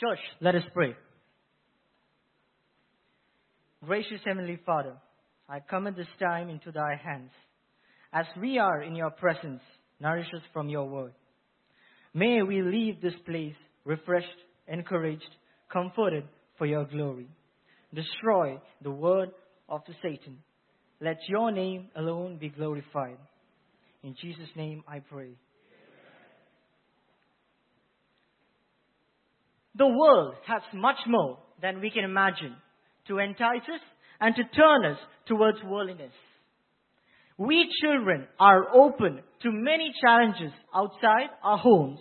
Church, let us pray. Gracious Heavenly Father, I commit this time into thy hands. As we are in your presence, nourish us from your word. May we leave this place refreshed, encouraged, comforted for your glory. Destroy the word of the Satan. Let your name alone be glorified. In Jesus' name I pray. The world has much more than we can imagine to entice us and to turn us towards worldliness. We children are open to many challenges outside our homes,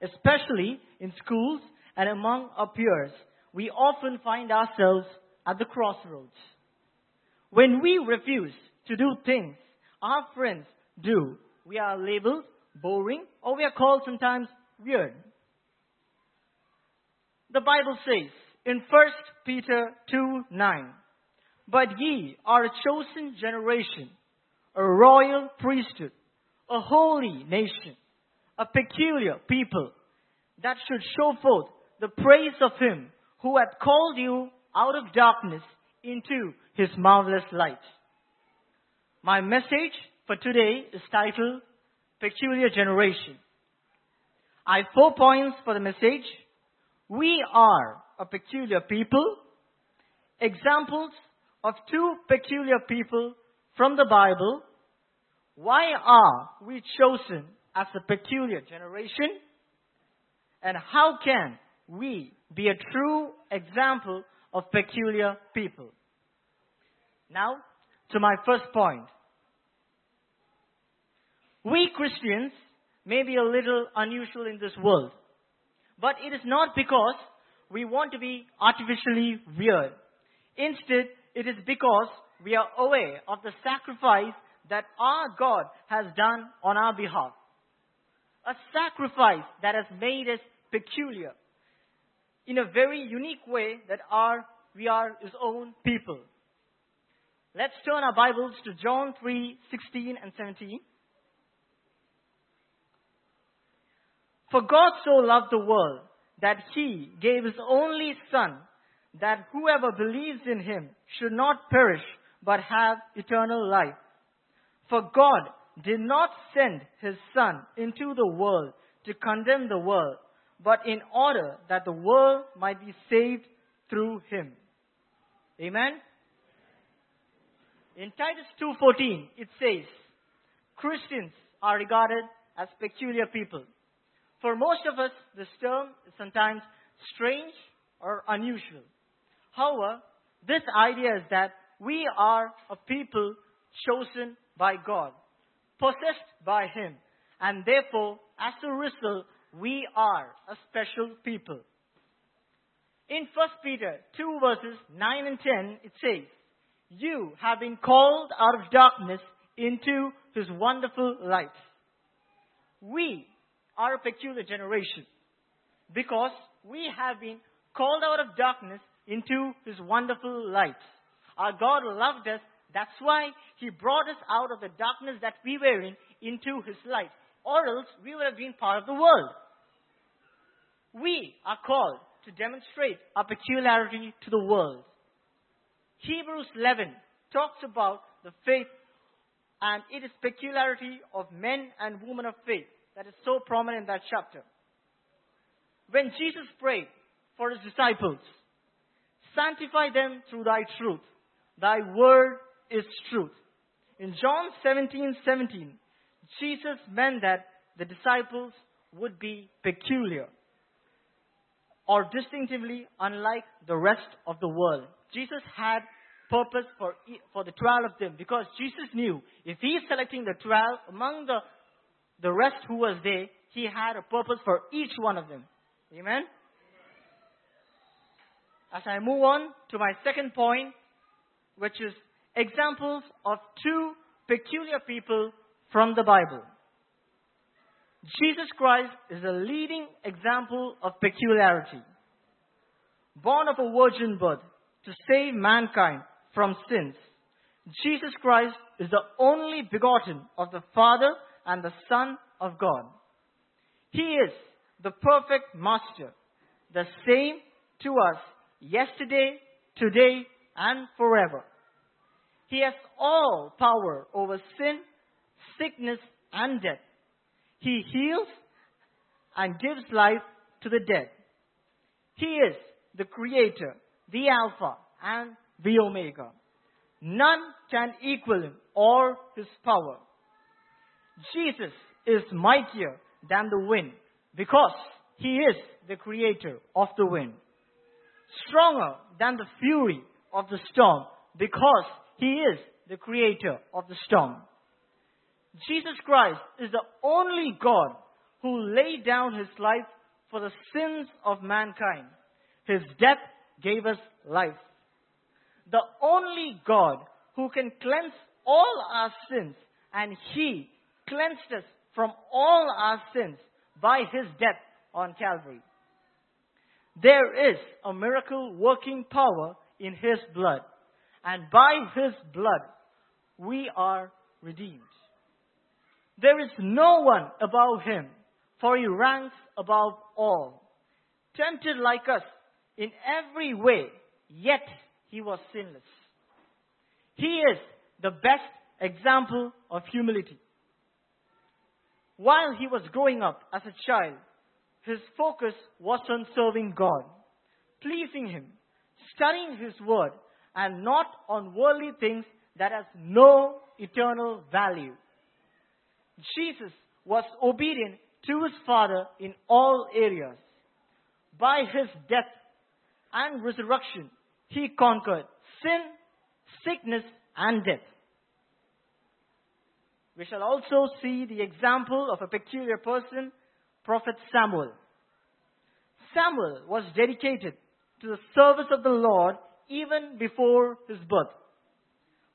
especially in schools and among our peers. We often find ourselves at the crossroads. When we refuse to do things our friends do, we are labeled boring or we are called sometimes weird. The Bible says in 1 Peter 2 9, But ye are a chosen generation, a royal priesthood, a holy nation, a peculiar people, that should show forth the praise of him who hath called you out of darkness into his marvelous light. My message for today is titled Peculiar Generation. I have four points for the message. We are a peculiar people. Examples of two peculiar people from the Bible. Why are we chosen as a peculiar generation? And how can we be a true example of peculiar people? Now, to my first point. We Christians may be a little unusual in this world. But it is not because we want to be artificially weird. Instead, it is because we are aware of the sacrifice that our God has done on our behalf. A sacrifice that has made us peculiar in a very unique way that our, we are his own people. Let's turn our Bibles to John 3, 16 and 17. For God so loved the world that he gave his only Son, that whoever believes in him should not perish, but have eternal life. For God did not send his Son into the world to condemn the world, but in order that the world might be saved through him. Amen? In Titus 2.14, it says, Christians are regarded as peculiar people. For most of us, this term is sometimes strange or unusual. However, this idea is that we are a people chosen by God, possessed by Him, and therefore, as a result, we are a special people. In 1 Peter 2 verses 9 and 10, it says, You have been called out of darkness into His wonderful light. We are a peculiar generation because we have been called out of darkness into His wonderful light. Our God loved us. That's why He brought us out of the darkness that we were in into His light. Or else we would have been part of the world. We are called to demonstrate our peculiarity to the world. Hebrews 11 talks about the faith and it is peculiarity of men and women of faith that is so prominent in that chapter. When Jesus prayed for his disciples, sanctify them through thy truth. Thy word is truth. In John 17, 17, Jesus meant that the disciples would be peculiar or distinctively unlike the rest of the world. Jesus had purpose for, for the 12 of them because Jesus knew if he is selecting the 12 among the the rest who was there, he had a purpose for each one of them. Amen? As I move on to my second point, which is examples of two peculiar people from the Bible. Jesus Christ is a leading example of peculiarity. Born of a virgin birth to save mankind from sins, Jesus Christ is the only begotten of the Father and the Son of God. He is the perfect master, the same to us yesterday, today, and forever. He has all power over sin, sickness, and death. He heals and gives life to the dead. He is the Creator, the Alpha, and the Omega. None can equal him or his power. Jesus is mightier than the wind because he is the creator of the wind. Stronger than the fury of the storm because he is the creator of the storm. Jesus Christ is the only God who laid down his life for the sins of mankind. His death gave us life. The only God who can cleanse all our sins and he cleansed us from all our sins by his death on Calvary. There is a miracle working power in his blood, and by his blood we are redeemed. There is no one above him, for he ranks above all. Tempted like us in every way, yet he was sinless. He is the best example of humility. While he was growing up as a child, his focus was on serving God, pleasing him, studying his word, and not on worldly things that has no eternal value. Jesus was obedient to his Father in all areas. By his death and resurrection, he conquered sin, sickness, and death. We shall also see the example of a peculiar person, Prophet Samuel. Samuel was dedicated to the service of the Lord even before his birth.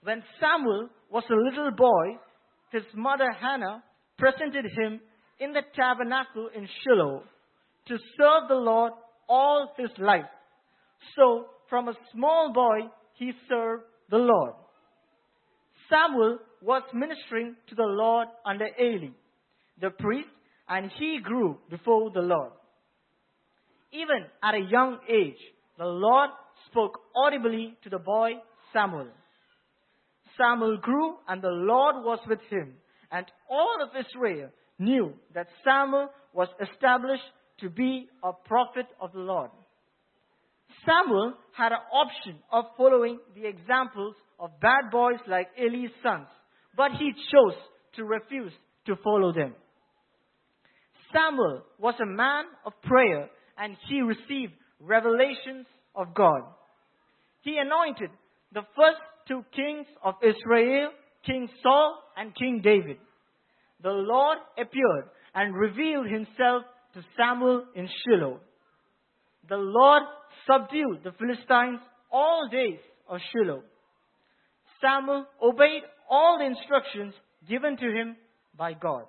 When Samuel was a little boy, his mother Hannah presented him in the tabernacle in Shiloh to serve the Lord all his life. So, from a small boy, he served the Lord. Samuel was ministering to the Lord under Eli, the priest, and he grew before the Lord. Even at a young age, the Lord spoke audibly to the boy Samuel. Samuel grew, and the Lord was with him, and all of Israel knew that Samuel was established to be a prophet of the Lord. Samuel had an option of following the examples of bad boys like Eli's sons, but he chose to refuse to follow them. Samuel was a man of prayer and he received revelations of God. He anointed the first two kings of Israel, King Saul and King David. The Lord appeared and revealed himself to Samuel in Shiloh. The Lord subdued the Philistines all days of Shiloh. Samuel obeyed all the instructions given to him by God.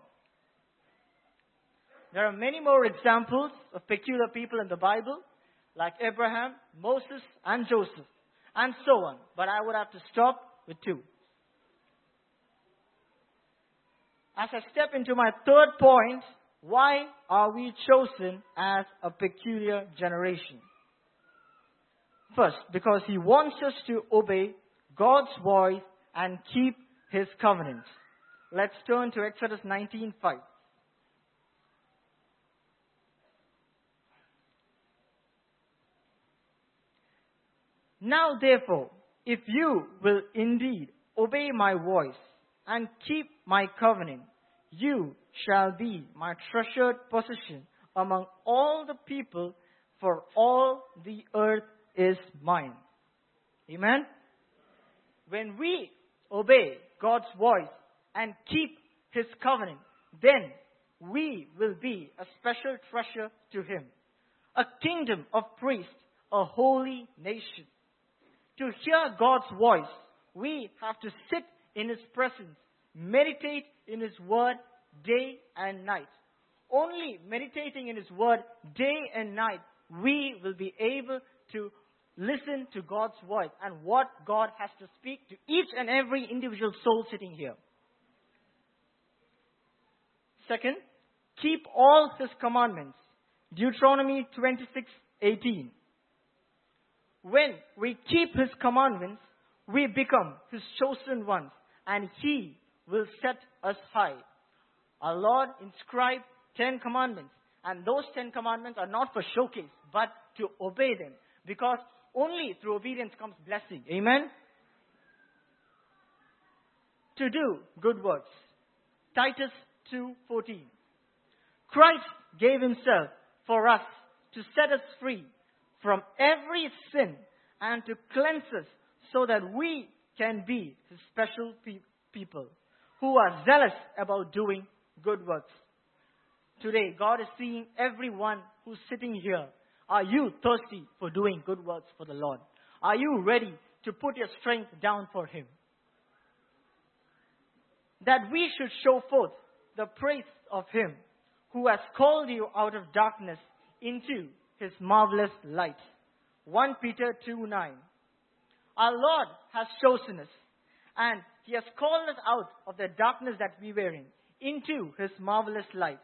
There are many more examples of peculiar people in the Bible, like Abraham, Moses, and Joseph, and so on. But I would have to stop with two. As I step into my third point, why are we chosen as a peculiar generation? First, because he wants us to obey God's voice and keep his covenant. Let's turn to Exodus 19:5. Now therefore, if you will indeed obey my voice and keep my covenant, you shall be my treasured possession among all the people, for all the earth is mine. Amen? When we obey God's voice and keep His covenant, then we will be a special treasure to Him, a kingdom of priests, a holy nation. To hear God's voice, we have to sit in His presence, meditate in His word day and night. Only meditating in His word day and night, we will be able to listen to God's voice and what God has to speak to each and every individual soul sitting here. Second, keep all his commandments. Deuteronomy 26 18. When we keep his commandments, we become his chosen ones, and he will set us high. Our Lord inscribed ten commandments, and those ten commandments are not for showcase, but to obey them, because only through obedience comes blessing. Amen? To do good works. Titus 2:14. Christ gave himself for us to set us free from every sin and to cleanse us so that we can be his special pe- people who are zealous about doing good works. Today, God is seeing everyone who's sitting here. Are you thirsty for doing good works for the Lord? Are you ready to put your strength down for Him? That we should show forth the praise of Him who has called you out of darkness into His marvelous light. 1 Peter 2 9. Our Lord has chosen us and He has called us out of the darkness that we were in into His marvelous light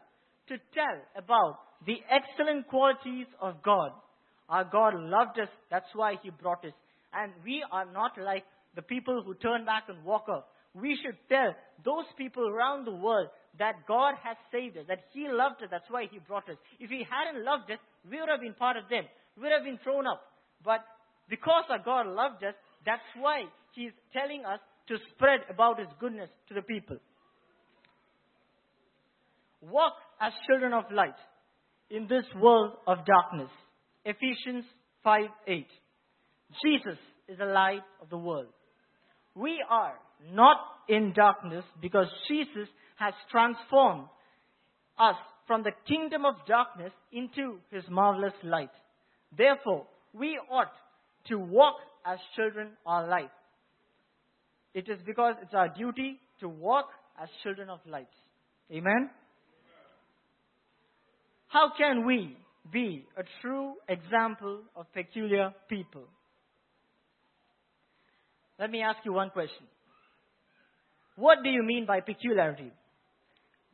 to tell about the excellent qualities of God. Our God loved us, that's why He brought us. And we are not like the people who turn back and walk off. We should tell those people around the world that God has saved us, that He loved us, that's why He brought us. If He hadn't loved us, we would have been part of them. We would have been thrown up. But because our God loved us, that's why He's telling us to spread about His goodness to the people. Walk as children of light in this world of darkness. Ephesians 5 8. Jesus is the light of the world. We are not in darkness because Jesus has transformed us from the kingdom of darkness into his marvelous light. Therefore, we ought to walk as children of light. It is because it's our duty to walk as children of light. Amen? How can we be a true example of peculiar people? Let me ask you one question. What do you mean by peculiarity?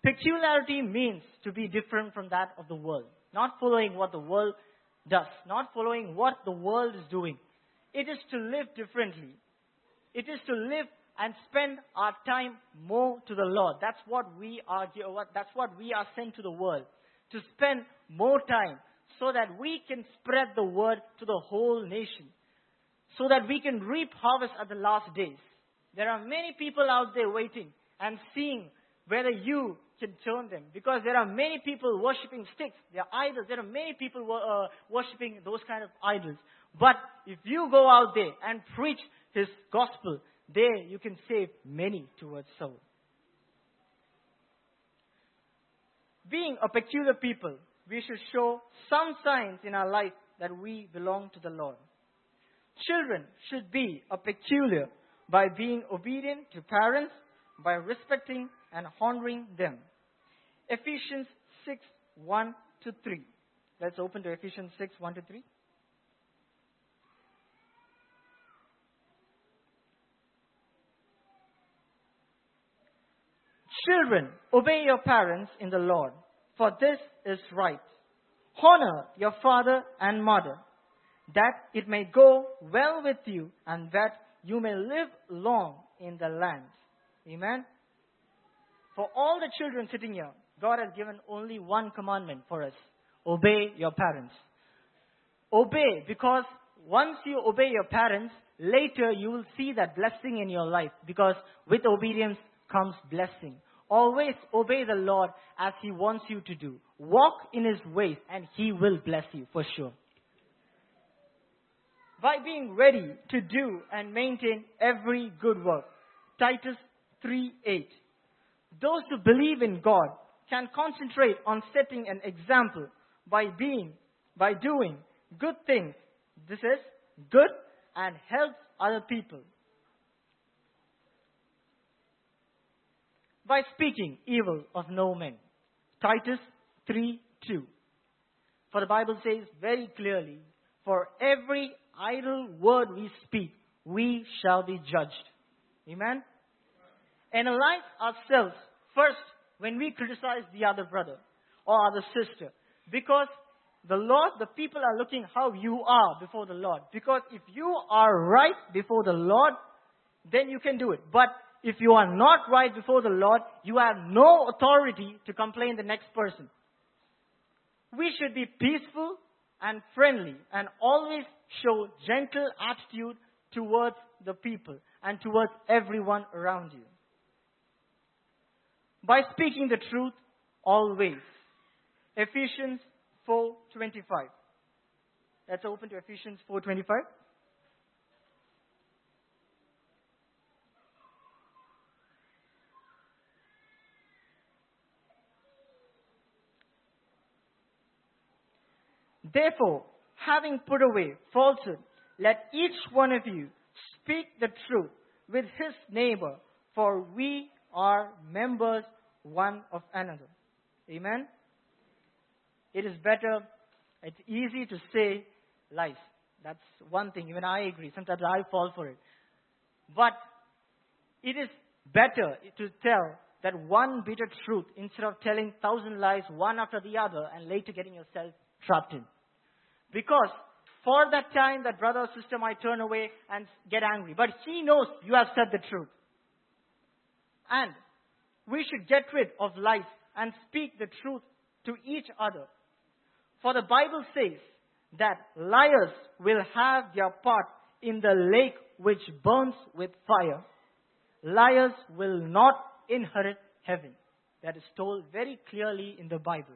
Peculiarity means to be different from that of the world, not following what the world does, not following what the world is doing. It is to live differently. It is to live and spend our time more to the Lord. That's what we are. That's what we are sent to the world to spend more time so that we can spread the word to the whole nation, so that we can reap harvest at the last days. There are many people out there waiting and seeing whether you can turn them because there are many people worshipping sticks, they are idols. There are many people uh, worshipping those kind of idols. But if you go out there and preach His gospel, there you can save many towards soul. Being a peculiar people, we should show some signs in our life that we belong to the Lord. Children should be a peculiar by being obedient to parents, by respecting and honoring them. Ephesians 6 1 to 3. Let's open to Ephesians 6 1 to 3. Children, obey your parents in the Lord, for this is right. Honor your father and mother, that it may go well with you and that you may live long in the land. Amen. For all the children sitting here, God has given only one commandment for us obey your parents. Obey because once you obey your parents, later you will see that blessing in your life because with obedience comes blessing. Always obey the Lord as He wants you to do. Walk in His ways and He will bless you for sure. By being ready to do and maintain every good work. Titus 3 8. Those who believe in God can concentrate on setting an example by being, by doing good things. This is good and helps other people. By speaking evil of no man. Titus 3 2. For the Bible says very clearly, for every idle word we speak, we shall be judged. Amen? Analyze ourselves first when we criticize the other brother or other sister. Because the Lord, the people are looking how you are before the Lord. Because if you are right before the Lord, then you can do it. But if you are not right before the Lord, you have no authority to complain the next person. We should be peaceful and friendly and always show gentle attitude towards the people and towards everyone around you. By speaking the truth always. Ephesians 4:25. Let's open to Ephesians 4:25. Therefore, having put away falsehood, let each one of you speak the truth with his neighbor, for we are members one of another. Amen? It is better, it's easy to say lies. That's one thing, even I agree. Sometimes I fall for it. But it is better to tell that one bitter truth instead of telling thousand lies one after the other and later getting yourself trapped in. Because for that time, that brother or sister might turn away and get angry. But he knows you have said the truth. And we should get rid of lies and speak the truth to each other. For the Bible says that liars will have their part in the lake which burns with fire. Liars will not inherit heaven. That is told very clearly in the Bible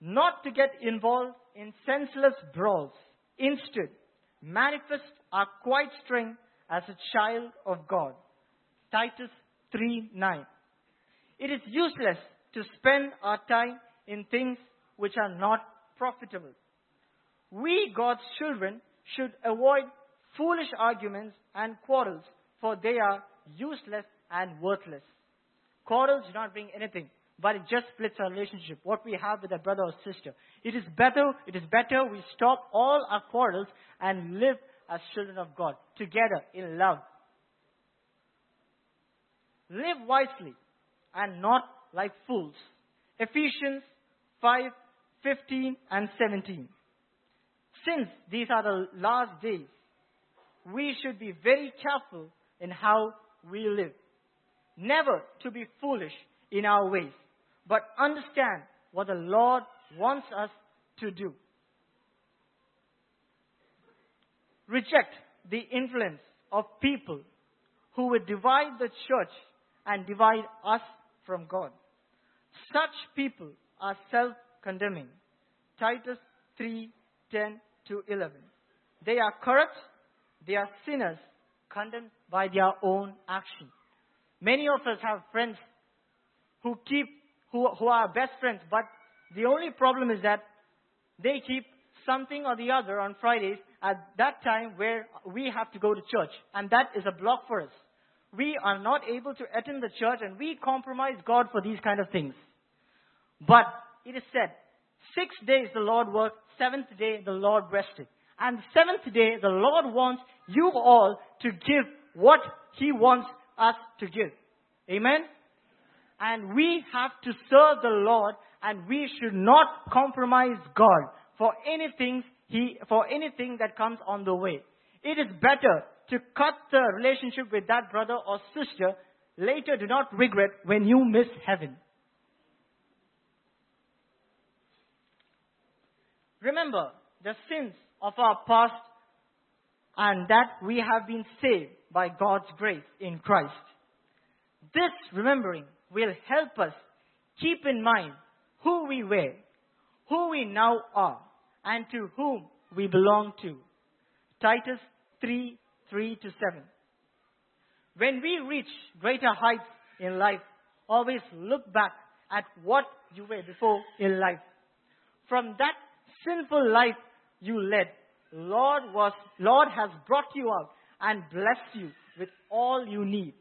not to get involved in senseless brawls. Instead, manifest our quiet strength as a child of God. Titus 3 9. It is useless to spend our time in things which are not profitable. We, God's children, should avoid foolish arguments and quarrels, for they are useless and worthless. Quarrels do not bring anything but it just splits our relationship, what we have with a brother or sister. It is better, it is better we stop all our quarrels and live as children of God, together in love. Live wisely and not like fools. Ephesians 5, 15 and 17. Since these are the last days, we should be very careful in how we live. Never to be foolish in our ways but understand what the Lord wants us to do. Reject the influence of people who would divide the church and divide us from God. Such people are self-condemning. Titus 3, 10 to 11. They are corrupt, they are sinners, condemned by their own action. Many of us have friends who keep who, who are best friends, but the only problem is that they keep something or the other on Fridays at that time where we have to go to church. And that is a block for us. We are not able to attend the church and we compromise God for these kind of things. But it is said, six days the Lord worked, seventh day the Lord rested. And seventh day the Lord wants you all to give what He wants us to give. Amen? And we have to serve the Lord and we should not compromise God for anything he, for anything that comes on the way. It is better to cut the relationship with that brother or sister. Later, do not regret when you miss heaven. Remember the sins of our past and that we have been saved by God's grace in Christ. This remembering will help us keep in mind who we were, who we now are, and to whom we belong to. Titus 3 3 to 7. When we reach greater heights in life, always look back at what you were before in life. From that sinful life you led, Lord was Lord has brought you out and blessed you with all you need.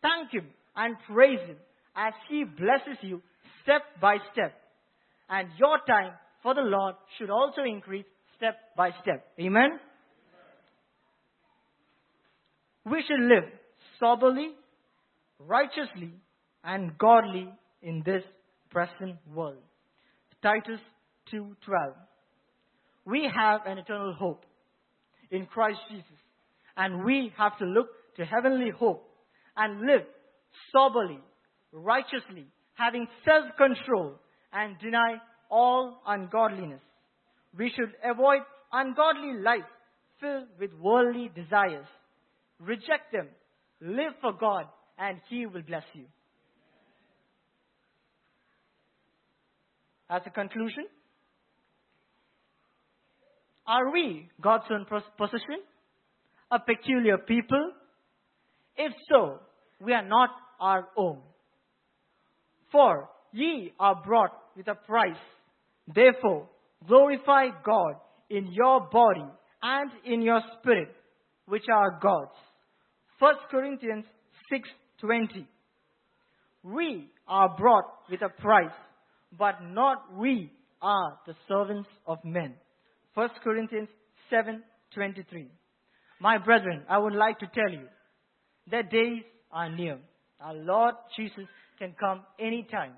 Thank Him and praise Him as He blesses you step by step. And your time for the Lord should also increase step by step. Amen? We should live soberly, righteously, and godly in this present world. Titus 2:12. We have an eternal hope in Christ Jesus, and we have to look to heavenly hope and live soberly, righteously, having self-control and deny all ungodliness. We should avoid ungodly life filled with worldly desires. Reject them, live for God, and He will bless you. As a conclusion, are we God's own possession? A peculiar people? If so, we are not our own. For ye are brought with a price. Therefore, glorify God in your body and in your spirit, which are God's. 1 Corinthians 6:20. We are brought with a price, but not we are the servants of men. 1 Corinthians 7:23. My brethren, I would like to tell you that days are near. Our Lord Jesus can come anytime.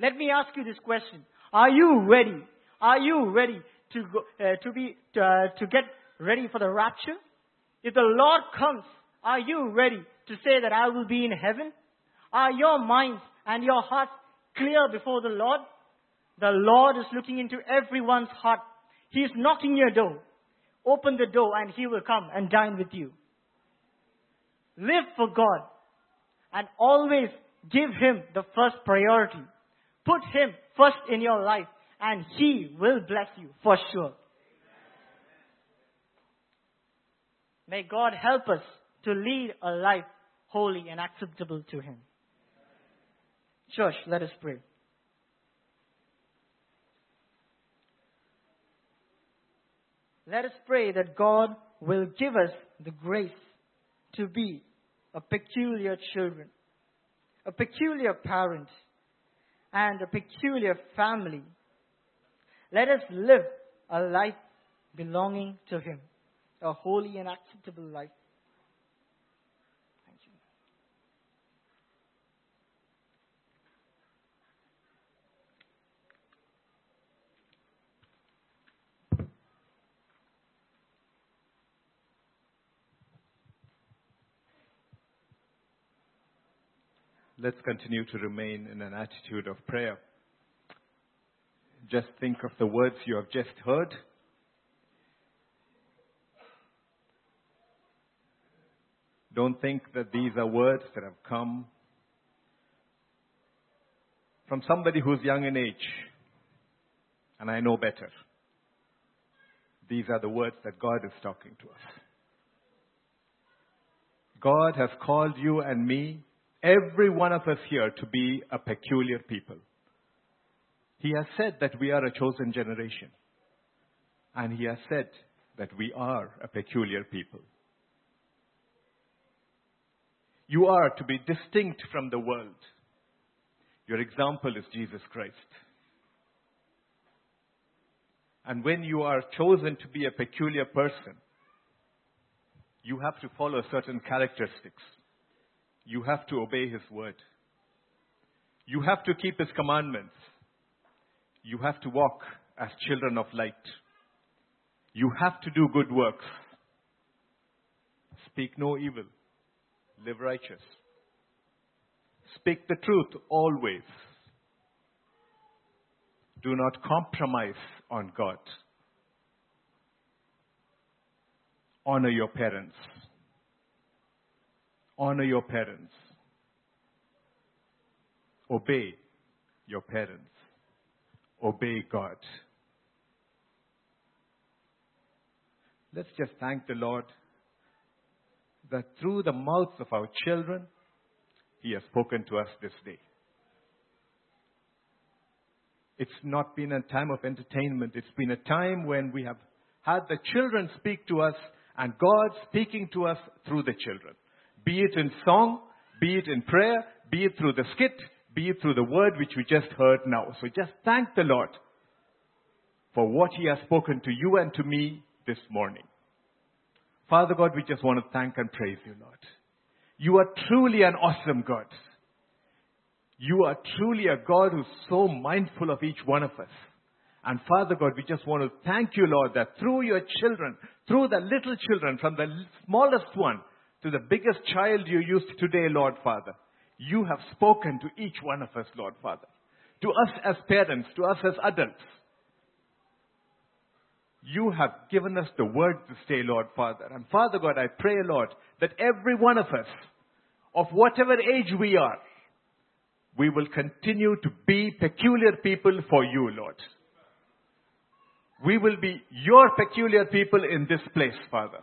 Let me ask you this question. Are you ready? Are you ready to go, uh, to be, uh, to get ready for the rapture? If the Lord comes, are you ready to say that I will be in heaven? Are your minds and your hearts clear before the Lord? The Lord is looking into everyone's heart. He is knocking your door. Open the door and He will come and dine with you. Live for God and always give Him the first priority. Put Him first in your life and He will bless you for sure. May God help us to lead a life holy and acceptable to Him. Church, let us pray. Let us pray that God will give us the grace to be a peculiar children, a peculiar parent, and a peculiar family. Let us live a life belonging to Him, a holy and acceptable life. Let's continue to remain in an attitude of prayer. Just think of the words you have just heard. Don't think that these are words that have come from somebody who's young in age, and I know better. These are the words that God is talking to us. God has called you and me, every one of us here, to be a peculiar people. He has said that we are a chosen generation. And He has said that we are a peculiar people. You are to be distinct from the world. Your example is Jesus Christ. And when you are chosen to be a peculiar person, you have to follow certain characteristics. You have to obey His word. You have to keep His commandments. You have to walk as children of light. You have to do good works. Speak no evil. Live righteous. Speak the truth always. Do not compromise on God. Honor your parents. Honor your parents. Obey your parents. Obey God. Let's just thank the Lord that through the mouths of our children, He has spoken to us this day. It's not been a time of entertainment. It's been a time when we have had the children speak to us and God speaking to us through the children. Be it in song, be it in prayer, be it through the skit, be it through the word which we just heard now. So just thank the Lord for what He has spoken to you and to me this morning. Father God, we just want to thank and praise you, Lord. You are truly an awesome God. You are truly a God who's so mindful of each one of us. And Father God, we just want to thank you, Lord, that through your children, through the little children, from the smallest one to the biggest child you used today, Lord Father, you have spoken to each one of us, Lord Father. To us as parents, to us as adults. You have given us the word to stay, Lord Father. And Father God, I pray, Lord, that every one of us, of whatever age we are, we will continue to be peculiar people for you, Lord. We will be your peculiar people in this place, Father.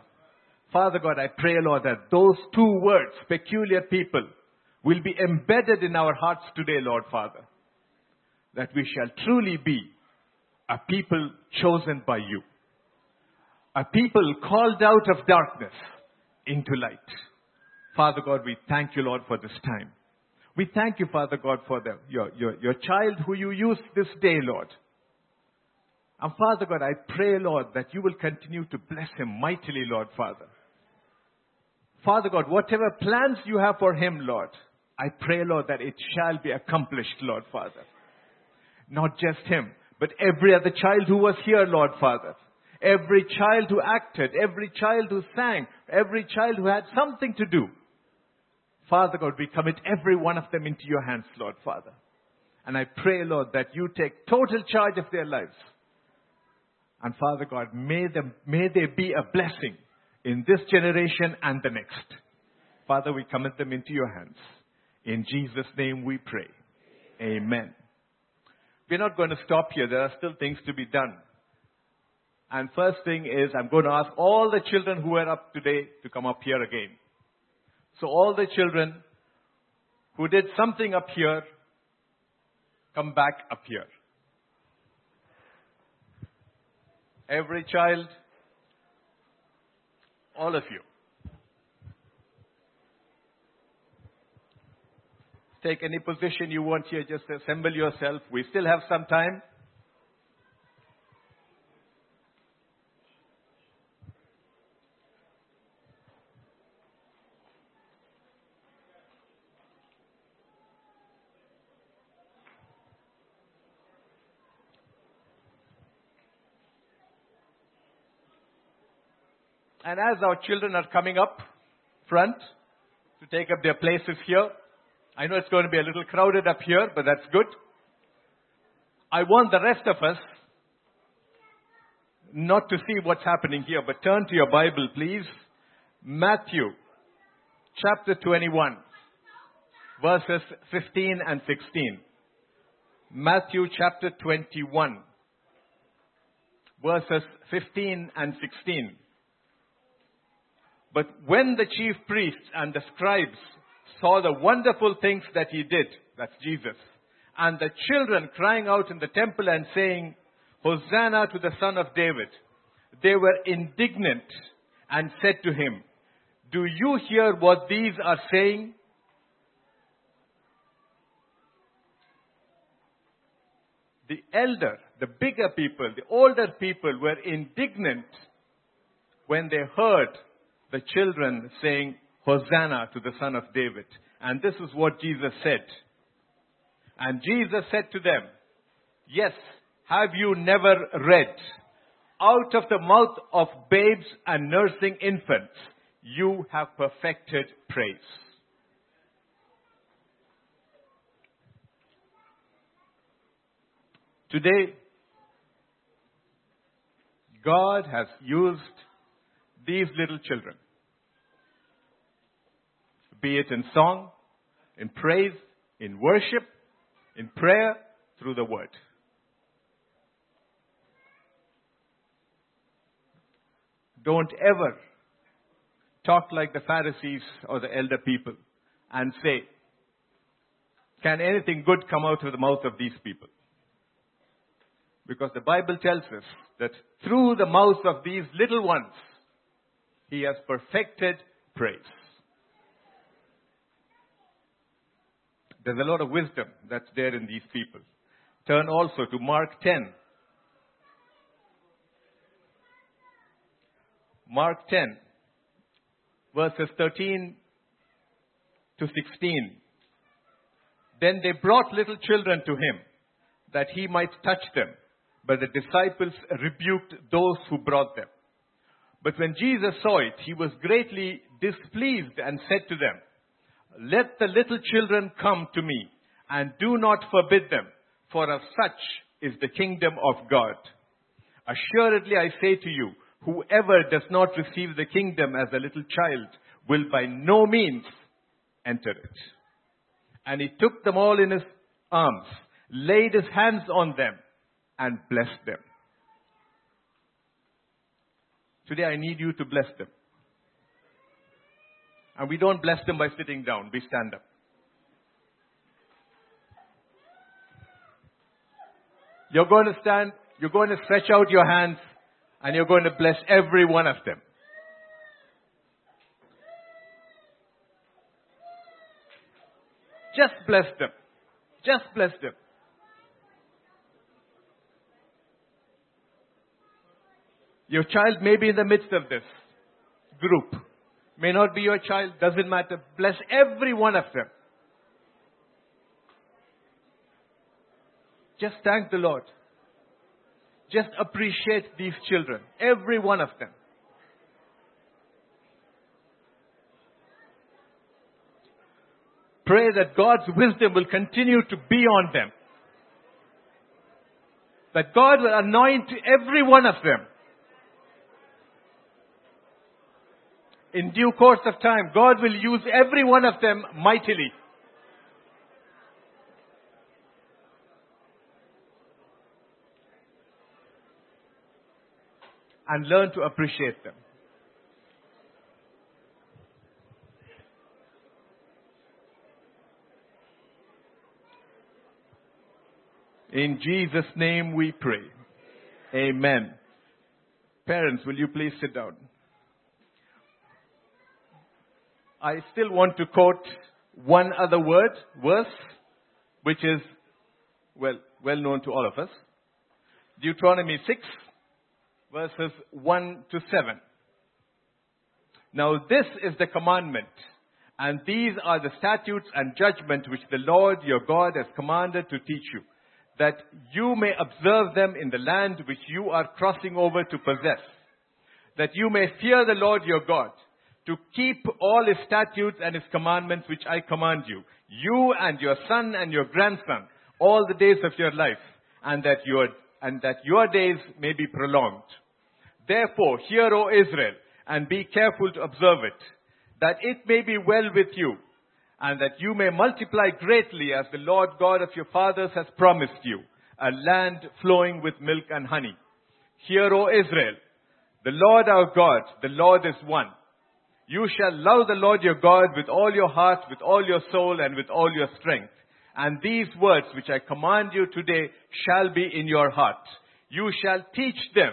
Father God, I pray, Lord, that those two words, peculiar people, will be embedded in our hearts today, Lord Father. That we shall truly be a people chosen by you. A people called out of darkness into light. Father God, we thank you, Lord, for this time. We thank you, Father God, for the, your, your, your child who you used this day, Lord. And Father God, I pray, Lord, that you will continue to bless him mightily, Lord Father. Father God, whatever plans you have for him, Lord, I pray, Lord, that it shall be accomplished, Lord Father. Not just him, but every other child who was here, Lord Father. Every child who acted, every child who sang, every child who had something to do. Father God, we commit every one of them into your hands, Lord Father. And I pray, Lord, that you take total charge of their lives. And Father God, may, them, may they be a blessing in this generation and the next. Father, we commit them into your hands. In Jesus' name we pray. Amen. We're not going to stop here. There are still things to be done. And first thing is, I'm going to ask all the children who are up today to come up here again. So all the children who did something up here, come back up here. Every child, all of you. Take any position you want here, just assemble yourself. We still have some time. And as our children are coming up front to take up their places here, I know it's going to be a little crowded up here, but that's good. I want the rest of us not to see what's happening here, but turn to your Bible, please. Matthew chapter 21, verses 15 and 16. Matthew chapter 21, verses 15 and 16. But when the chief priests and the scribes saw the wonderful things that he did, that's Jesus, and the children crying out in the temple and saying, Hosanna to the son of David, they were indignant and said to him, Do you hear what these are saying? The elder, the bigger people, the older people were indignant when they heard the children saying, Hosanna to the Son of David. And this is what Jesus said. And Jesus said to them, Yes, have you never read? Out of the mouth of babes and nursing infants, you have perfected praise. Today, God has used these little children. Be it in song, in praise, in worship, in prayer, through the word. Don't ever talk like the Pharisees or the elder people and say, can anything good come out of the mouth of these people? Because the Bible tells us that through the mouth of these little ones, he has perfected praise. There's a lot of wisdom that's there in these people. Turn also to Mark 10. Mark 10, verses 13 to 16. Then they brought little children to him that he might touch them. but the disciples rebuked those who brought them. But when Jesus saw it, he was greatly displeased and said to them, Let the little children come to me, and do not forbid them, for of such is the kingdom of God. Assuredly I say to you, whoever does not receive the kingdom as a little child will by no means enter it. And he took them all in his arms, laid his hands on them, and blessed them. Today I need you to bless them. And we don't bless them by sitting down, we stand up. You're going to stand, you're going to stretch out your hands, and you're going to bless every one of them. Just bless them. Just bless them. Your child may be in the midst of this group. May not be your child, doesn't matter. Bless every one of them. Just thank the Lord. Just appreciate these children, every one of them. Pray that God's wisdom will continue to be on them. That God will anoint every one of them. In due course of time, God will use every one of them mightily. And learn to appreciate them. In Jesus' name we pray. Amen. Parents, will you please sit down? I still want to quote one other word, verse, which is well, well known to all of us. Deuteronomy 6, verses 1 to 7. Now this is the commandment, and these are the statutes and judgment which the Lord your God has commanded to teach you, that you may observe them in the land which you are crossing over to possess, that you may fear the Lord your God, to keep all his statutes and his commandments which I command you, you and your son and your grandson, all the days of your life, and that your, and that your days may be prolonged. Therefore, hear, O Israel, and be careful to observe it, that it may be well with you, and that you may multiply greatly as the Lord God of your fathers has promised you, a land flowing with milk and honey. Hear, O Israel, the Lord our God, the Lord is one. You shall love the Lord your God with all your heart, with all your soul, and with all your strength. And these words which I command you today shall be in your heart. You shall teach them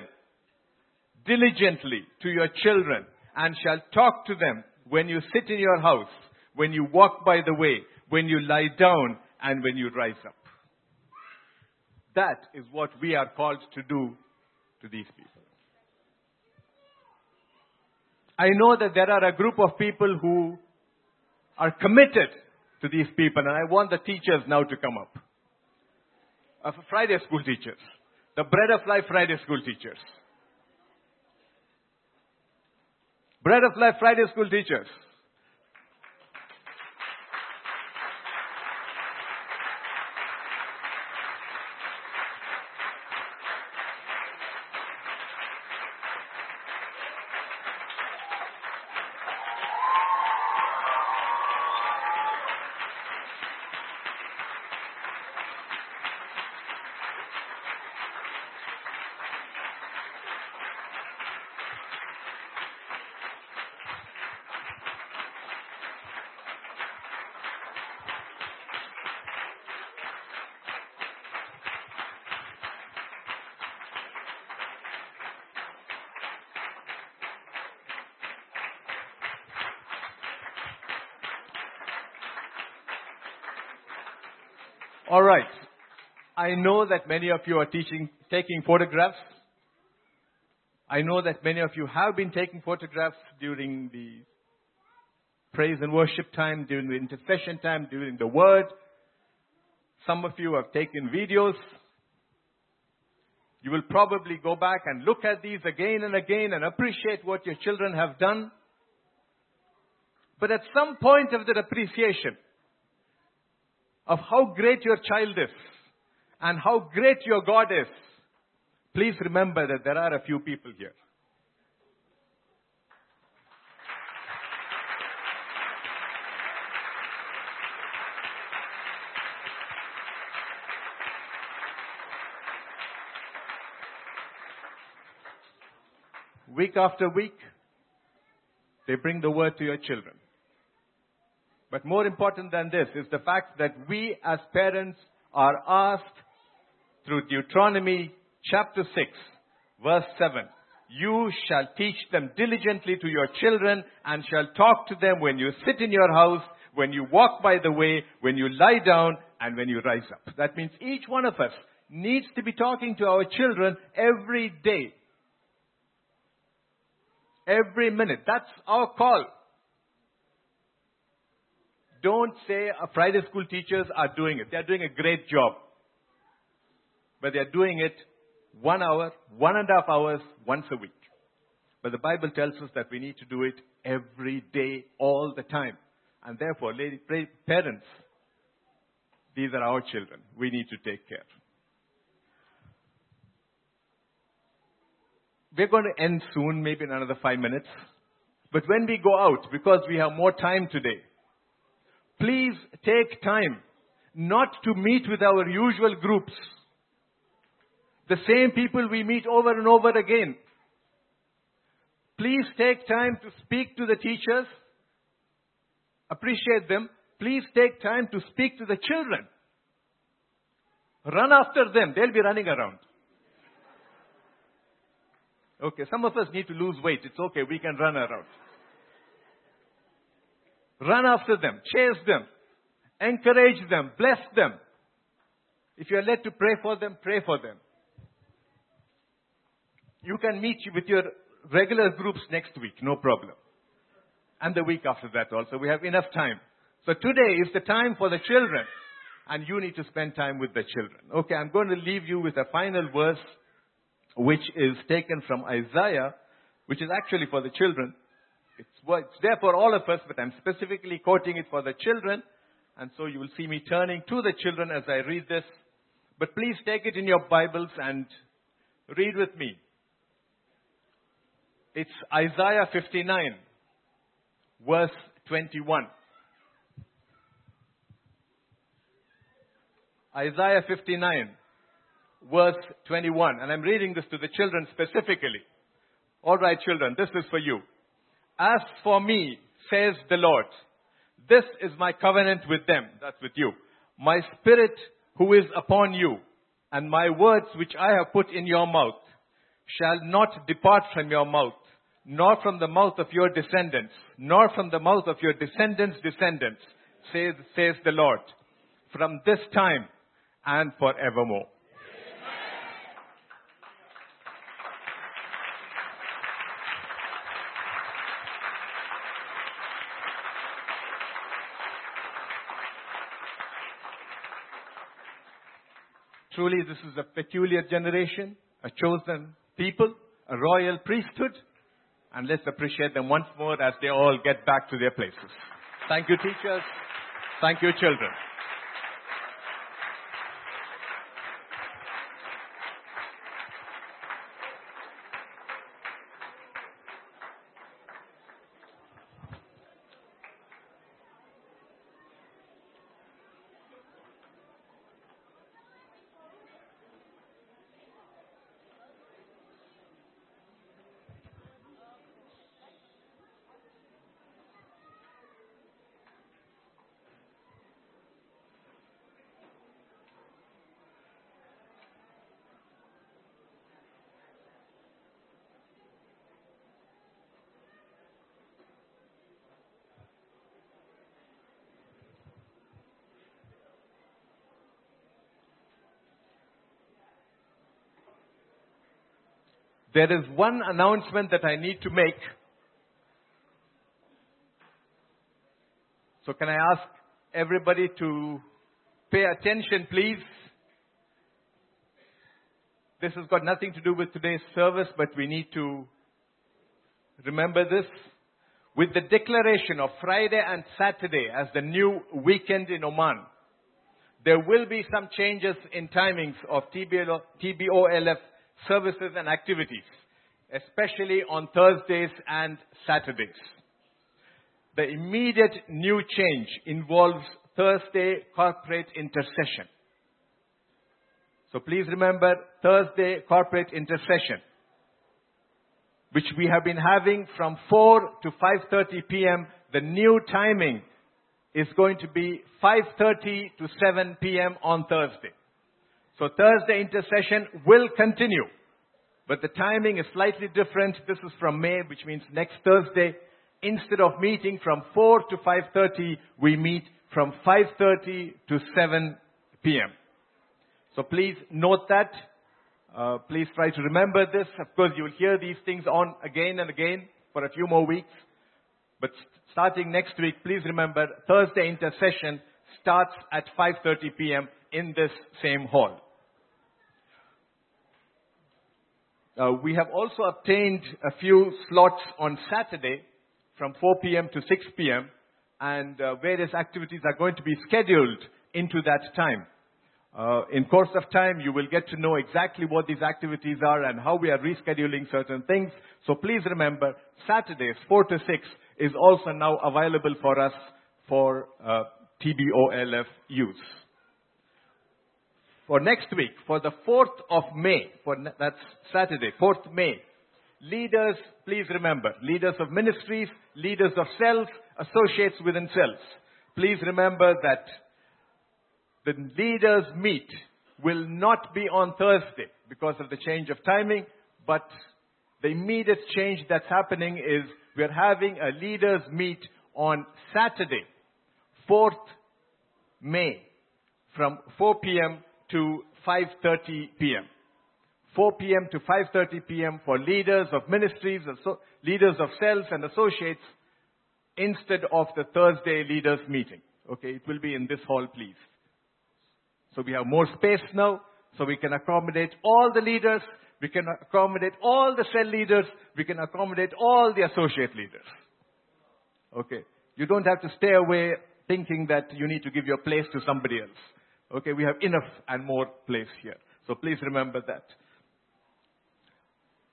diligently to your children, and shall talk to them when you sit in your house, when you walk by the way, when you lie down, and when you rise up. That is what we are called to do to these people. I know that there are a group of people who are committed to these people, and I want the teachers now to come up. Of Friday school teachers, the Bread of Life Friday school teachers. Bread of Life Friday school teachers. All right. I know that many of you are teaching, taking photographs. I know that many of you have been taking photographs during the praise and worship time, during the intercession time, during the word. Some of you have taken videos. You will probably go back and look at these again and again and appreciate what your children have done. But at some point of that appreciation of how great your child is and how great your God is, please remember that there are a few people here. Week after week, they bring the word to your children. But more important than this is the fact that we as parents are asked through Deuteronomy chapter 6, verse 7. You shall teach them diligently to your children and shall talk to them when you sit in your house, when you walk by the way, when you lie down, and when you rise up. That means each one of us needs to be talking to our children every day. Every minute. That's our call. Don't say uh, Friday school teachers are doing it. They're doing a great job. But they're doing it one hour, one and a half hours, once a week. But the Bible tells us that we need to do it every day, all the time. And therefore, lady, parents, these are our children. We need to take care. We're going to end soon, maybe in another five minutes. But when we go out, because we have more time today, please take time not to meet with our usual groups. The same people we meet over and over again. Please take time to speak to the teachers, appreciate them. Please take time to speak to the children. Run after them. They'll be running around. Okay, some of us need to lose weight. It's okay. We can run around. Run after them. Chase them. Encourage them. Bless them. If you are led to pray for them, pray for them. You can meet with your regular groups next week, no problem. And the week after that also. We have enough time. So today is the time for the children. And you need to spend time with the children. Okay, I'm going to leave you with a final verse which is taken from Isaiah, which is actually for the children. It's, it's there for all of us, but I'm specifically quoting it for the children. And so you will see me turning to the children as I read this. But please take it in your Bibles and read with me. It's Isaiah 59, verse 21. Isaiah 59, verse 21. And I'm reading this to the children specifically. All right, children, this is for you. As for me, says the Lord, this is my covenant with them. That's with you. My spirit who is upon you, and my words which I have put in your mouth, shall not depart from your mouth, nor from the mouth of your descendants, nor from the mouth of your descendants' descendants, says, says the Lord, from this time and forevermore. Truly, this is a peculiar generation, a chosen people, a royal priesthood. And let's appreciate them once more as they all get back to their places. Thank you, teachers. Thank you, children. There is one announcement that I need to make. So can I ask everybody to pay attention, please? this has got nothing to do with today's service, but we need to remember this. With the declaration of Friday and Saturday as the new weekend in Oman, there will be some changes in timings of TBO, TBOLF services and activities, especially on Thursdays and Saturdays. The immediate new change involves Thursday corporate intercession. So please remember Thursday corporate intercession, which we have been having from 4 to 5.30 p.m. The new timing is going to be 5.30 to 7 p.m. on Thursday. So Thursday intercession will continue, but the timing is slightly different. This is from May, which means next Thursday. Instead of meeting from 4 to 5.30, we meet from 5.30 to 7 p.m. So please note that. Uh, please try to remember this. Of course, you will hear these things on again and again for a few more weeks. But starting next week, please remember Thursday intercession starts at 5.30 p.m. in this same hall. Uh, we have also obtained a few slots on Saturday from 4 p.m. to 6 p.m. and uh, various activities are going to be scheduled into that time. Uh, in course of time, you will get to know exactly what these activities are and how we are rescheduling certain things. So please remember, Saturdays, 4 to 6, is also now available for us for uh, TBOLF use. For next week, for the 4th of May, for that's Saturday, 4th May, leaders, please remember, leaders of ministries, leaders of cells, associates within cells. Please remember that the leaders meet will not be on Thursday because of the change of timing, but the immediate change that's happening is we're having a leaders meet on Saturday, 4th May, from 4 p.m. to 5.30 p.m. 4 p.m. to 5.30 p.m. for leaders of ministries, leaders of cells and associates, instead of the Thursday leaders meeting. Okay, it will be in this hall, please. So we have more space now, so we can accommodate all the leaders, we can accommodate all the cell leaders, we can accommodate all the associate leaders. Okay. You don't have to stay away thinking that you need to give your place to somebody else. Okay, we have enough and more place here. So please remember that.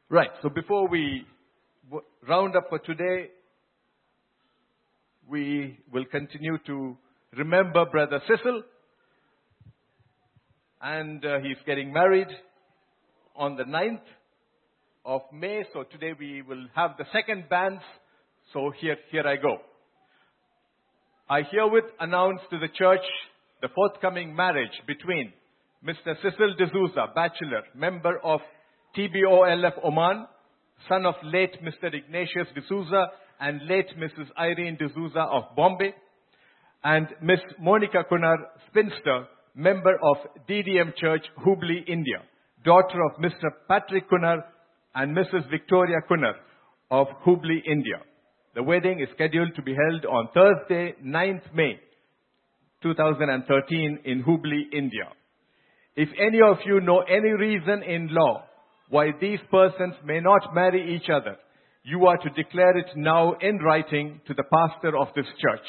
Right, so before we round up for today, we will continue to remember Brother Cecil and uh, he's getting married on the 9th of May. So today we will have the second banns. So here, here I go. I herewith announce to the church the forthcoming marriage between Mr. Cecil D'Souza, bachelor, member of TBOLF Oman, son of late Mr. Ignatius D'Souza and late Mrs. Irene D'Souza of Bombay, and Miss Monica Kunar, spinster, member of DDM Church, Hubli, India, daughter of Mr. Patrick Kunar and Mrs. Victoria Kunar of Hubli, India. The wedding is scheduled to be held on Thursday, 9th May, 2013 in Hubli, India. If any of you know any reason in law why these persons may not marry each other, you are to declare it now in writing to the pastor of this church.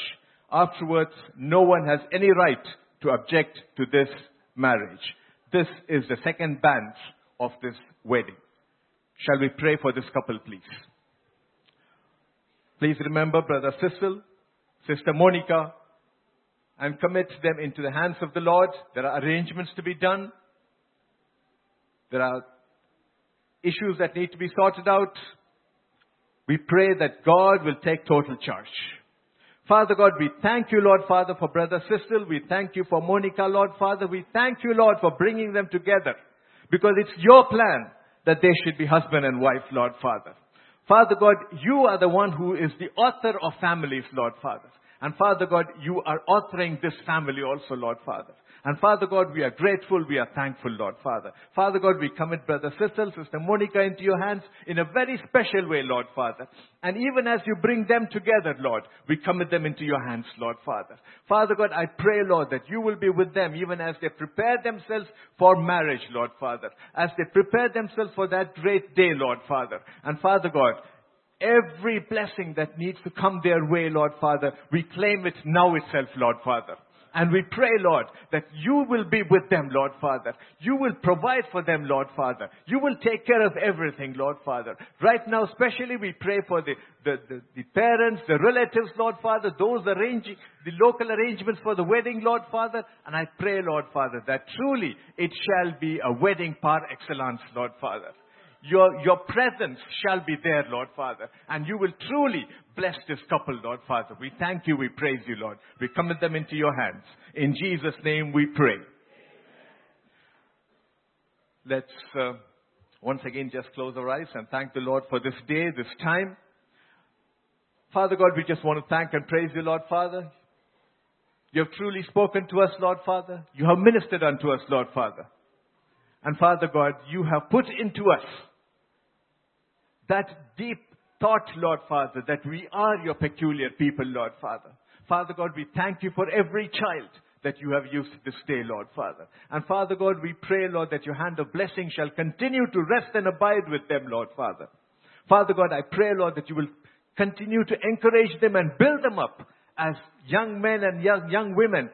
Afterwards, no one has any right to object to this marriage. This is the second band of this wedding. Shall we pray for this couple, please? Please remember Brother Cecil, Sister Monica, and commit them into the hands of the Lord. There are arrangements to be done. There are issues that need to be sorted out. We pray that God will take total charge. Father God, we thank you, Lord Father, for Brother Cecil. We thank you for Monica, Lord Father. We thank you, Lord, for bringing them together. Because it's your plan that they should be husband and wife, Lord Father. Father God, you are the one who is the author of families, Lord Father. And Father God, you are authoring this family also, Lord Father. And Father God, we are grateful, we are thankful, Lord Father. Father God, we commit Brother Cecil, Sister Monica into your hands in a very special way, Lord Father. And even as you bring them together, Lord, we commit them into your hands, Lord Father. Father God, I pray, Lord, that you will be with them even as they prepare themselves for marriage, Lord Father. As they prepare themselves for that great day, Lord Father. And Father God, every blessing that needs to come their way, Lord Father, we claim it now itself, Lord Father. And we pray, Lord, that you will be with them, Lord Father. You will provide for them, Lord Father. You will take care of everything, Lord Father. Right now, especially we pray for the, the, the, the parents, the relatives, Lord Father, those arranging, the local arrangements for the wedding, Lord Father. And I pray, Lord Father, that truly it shall be a wedding par excellence, Lord Father. Your, your presence shall be there, Lord Father, and you will truly bless this couple, Lord Father. We thank you, we praise you, Lord. We commit them into your hands. In Jesus' name we pray. Let's uh, once again just close our eyes and thank the Lord for this day, this time. Father God, we just want to thank and praise you, Lord Father. You have truly spoken to us, Lord Father. You have ministered unto us, Lord Father. And Father God, you have put into us that deep thought, Lord Father, that we are your peculiar people, Lord Father. Father God, we thank you for every child that you have used this day, Lord Father. And Father God, we pray, Lord, that your hand of blessing shall continue to rest and abide with them, Lord Father. Father God, I pray, Lord, that you will continue to encourage them and build them up as young men and young, young women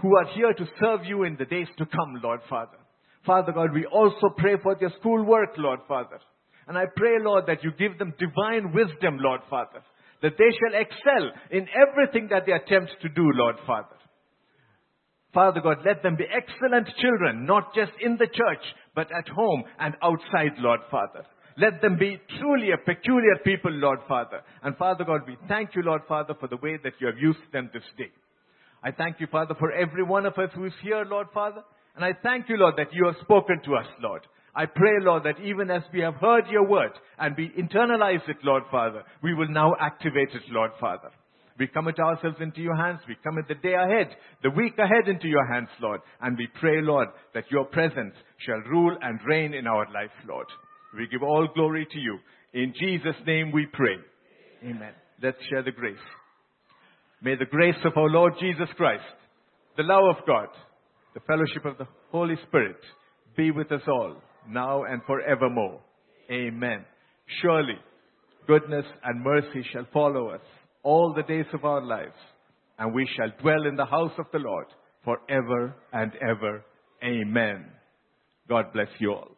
who are here to serve you in the days to come, Lord Father. Father God, we also pray for their schoolwork, Lord Father. And I pray, Lord, that you give them divine wisdom, Lord Father. That they shall excel in everything that they attempt to do, Lord Father. Father God, let them be excellent children, not just in the church, but at home and outside, Lord Father. Let them be truly a peculiar people, Lord Father. And Father God, we thank you, Lord Father, for the way that you have used them this day. I thank you, Father, for every one of us who is here, Lord Father. And I thank you, Lord, that you have spoken to us, Lord. I pray, Lord, that even as we have heard your word and we internalize it, Lord Father, we will now activate it, Lord Father. We commit ourselves into your hands. We commit the day ahead, the week ahead into your hands, Lord. And we pray, Lord, that your presence shall rule and reign in our life, Lord. We give all glory to you. In Jesus' name we pray. Amen. Let's share the grace. May the grace of our Lord Jesus Christ, the love of God, the fellowship of the Holy Spirit be with us all, now and forevermore. Amen. Surely, goodness and mercy shall follow us all the days of our lives, and we shall dwell in the house of the Lord forever and ever. Amen. God bless you all.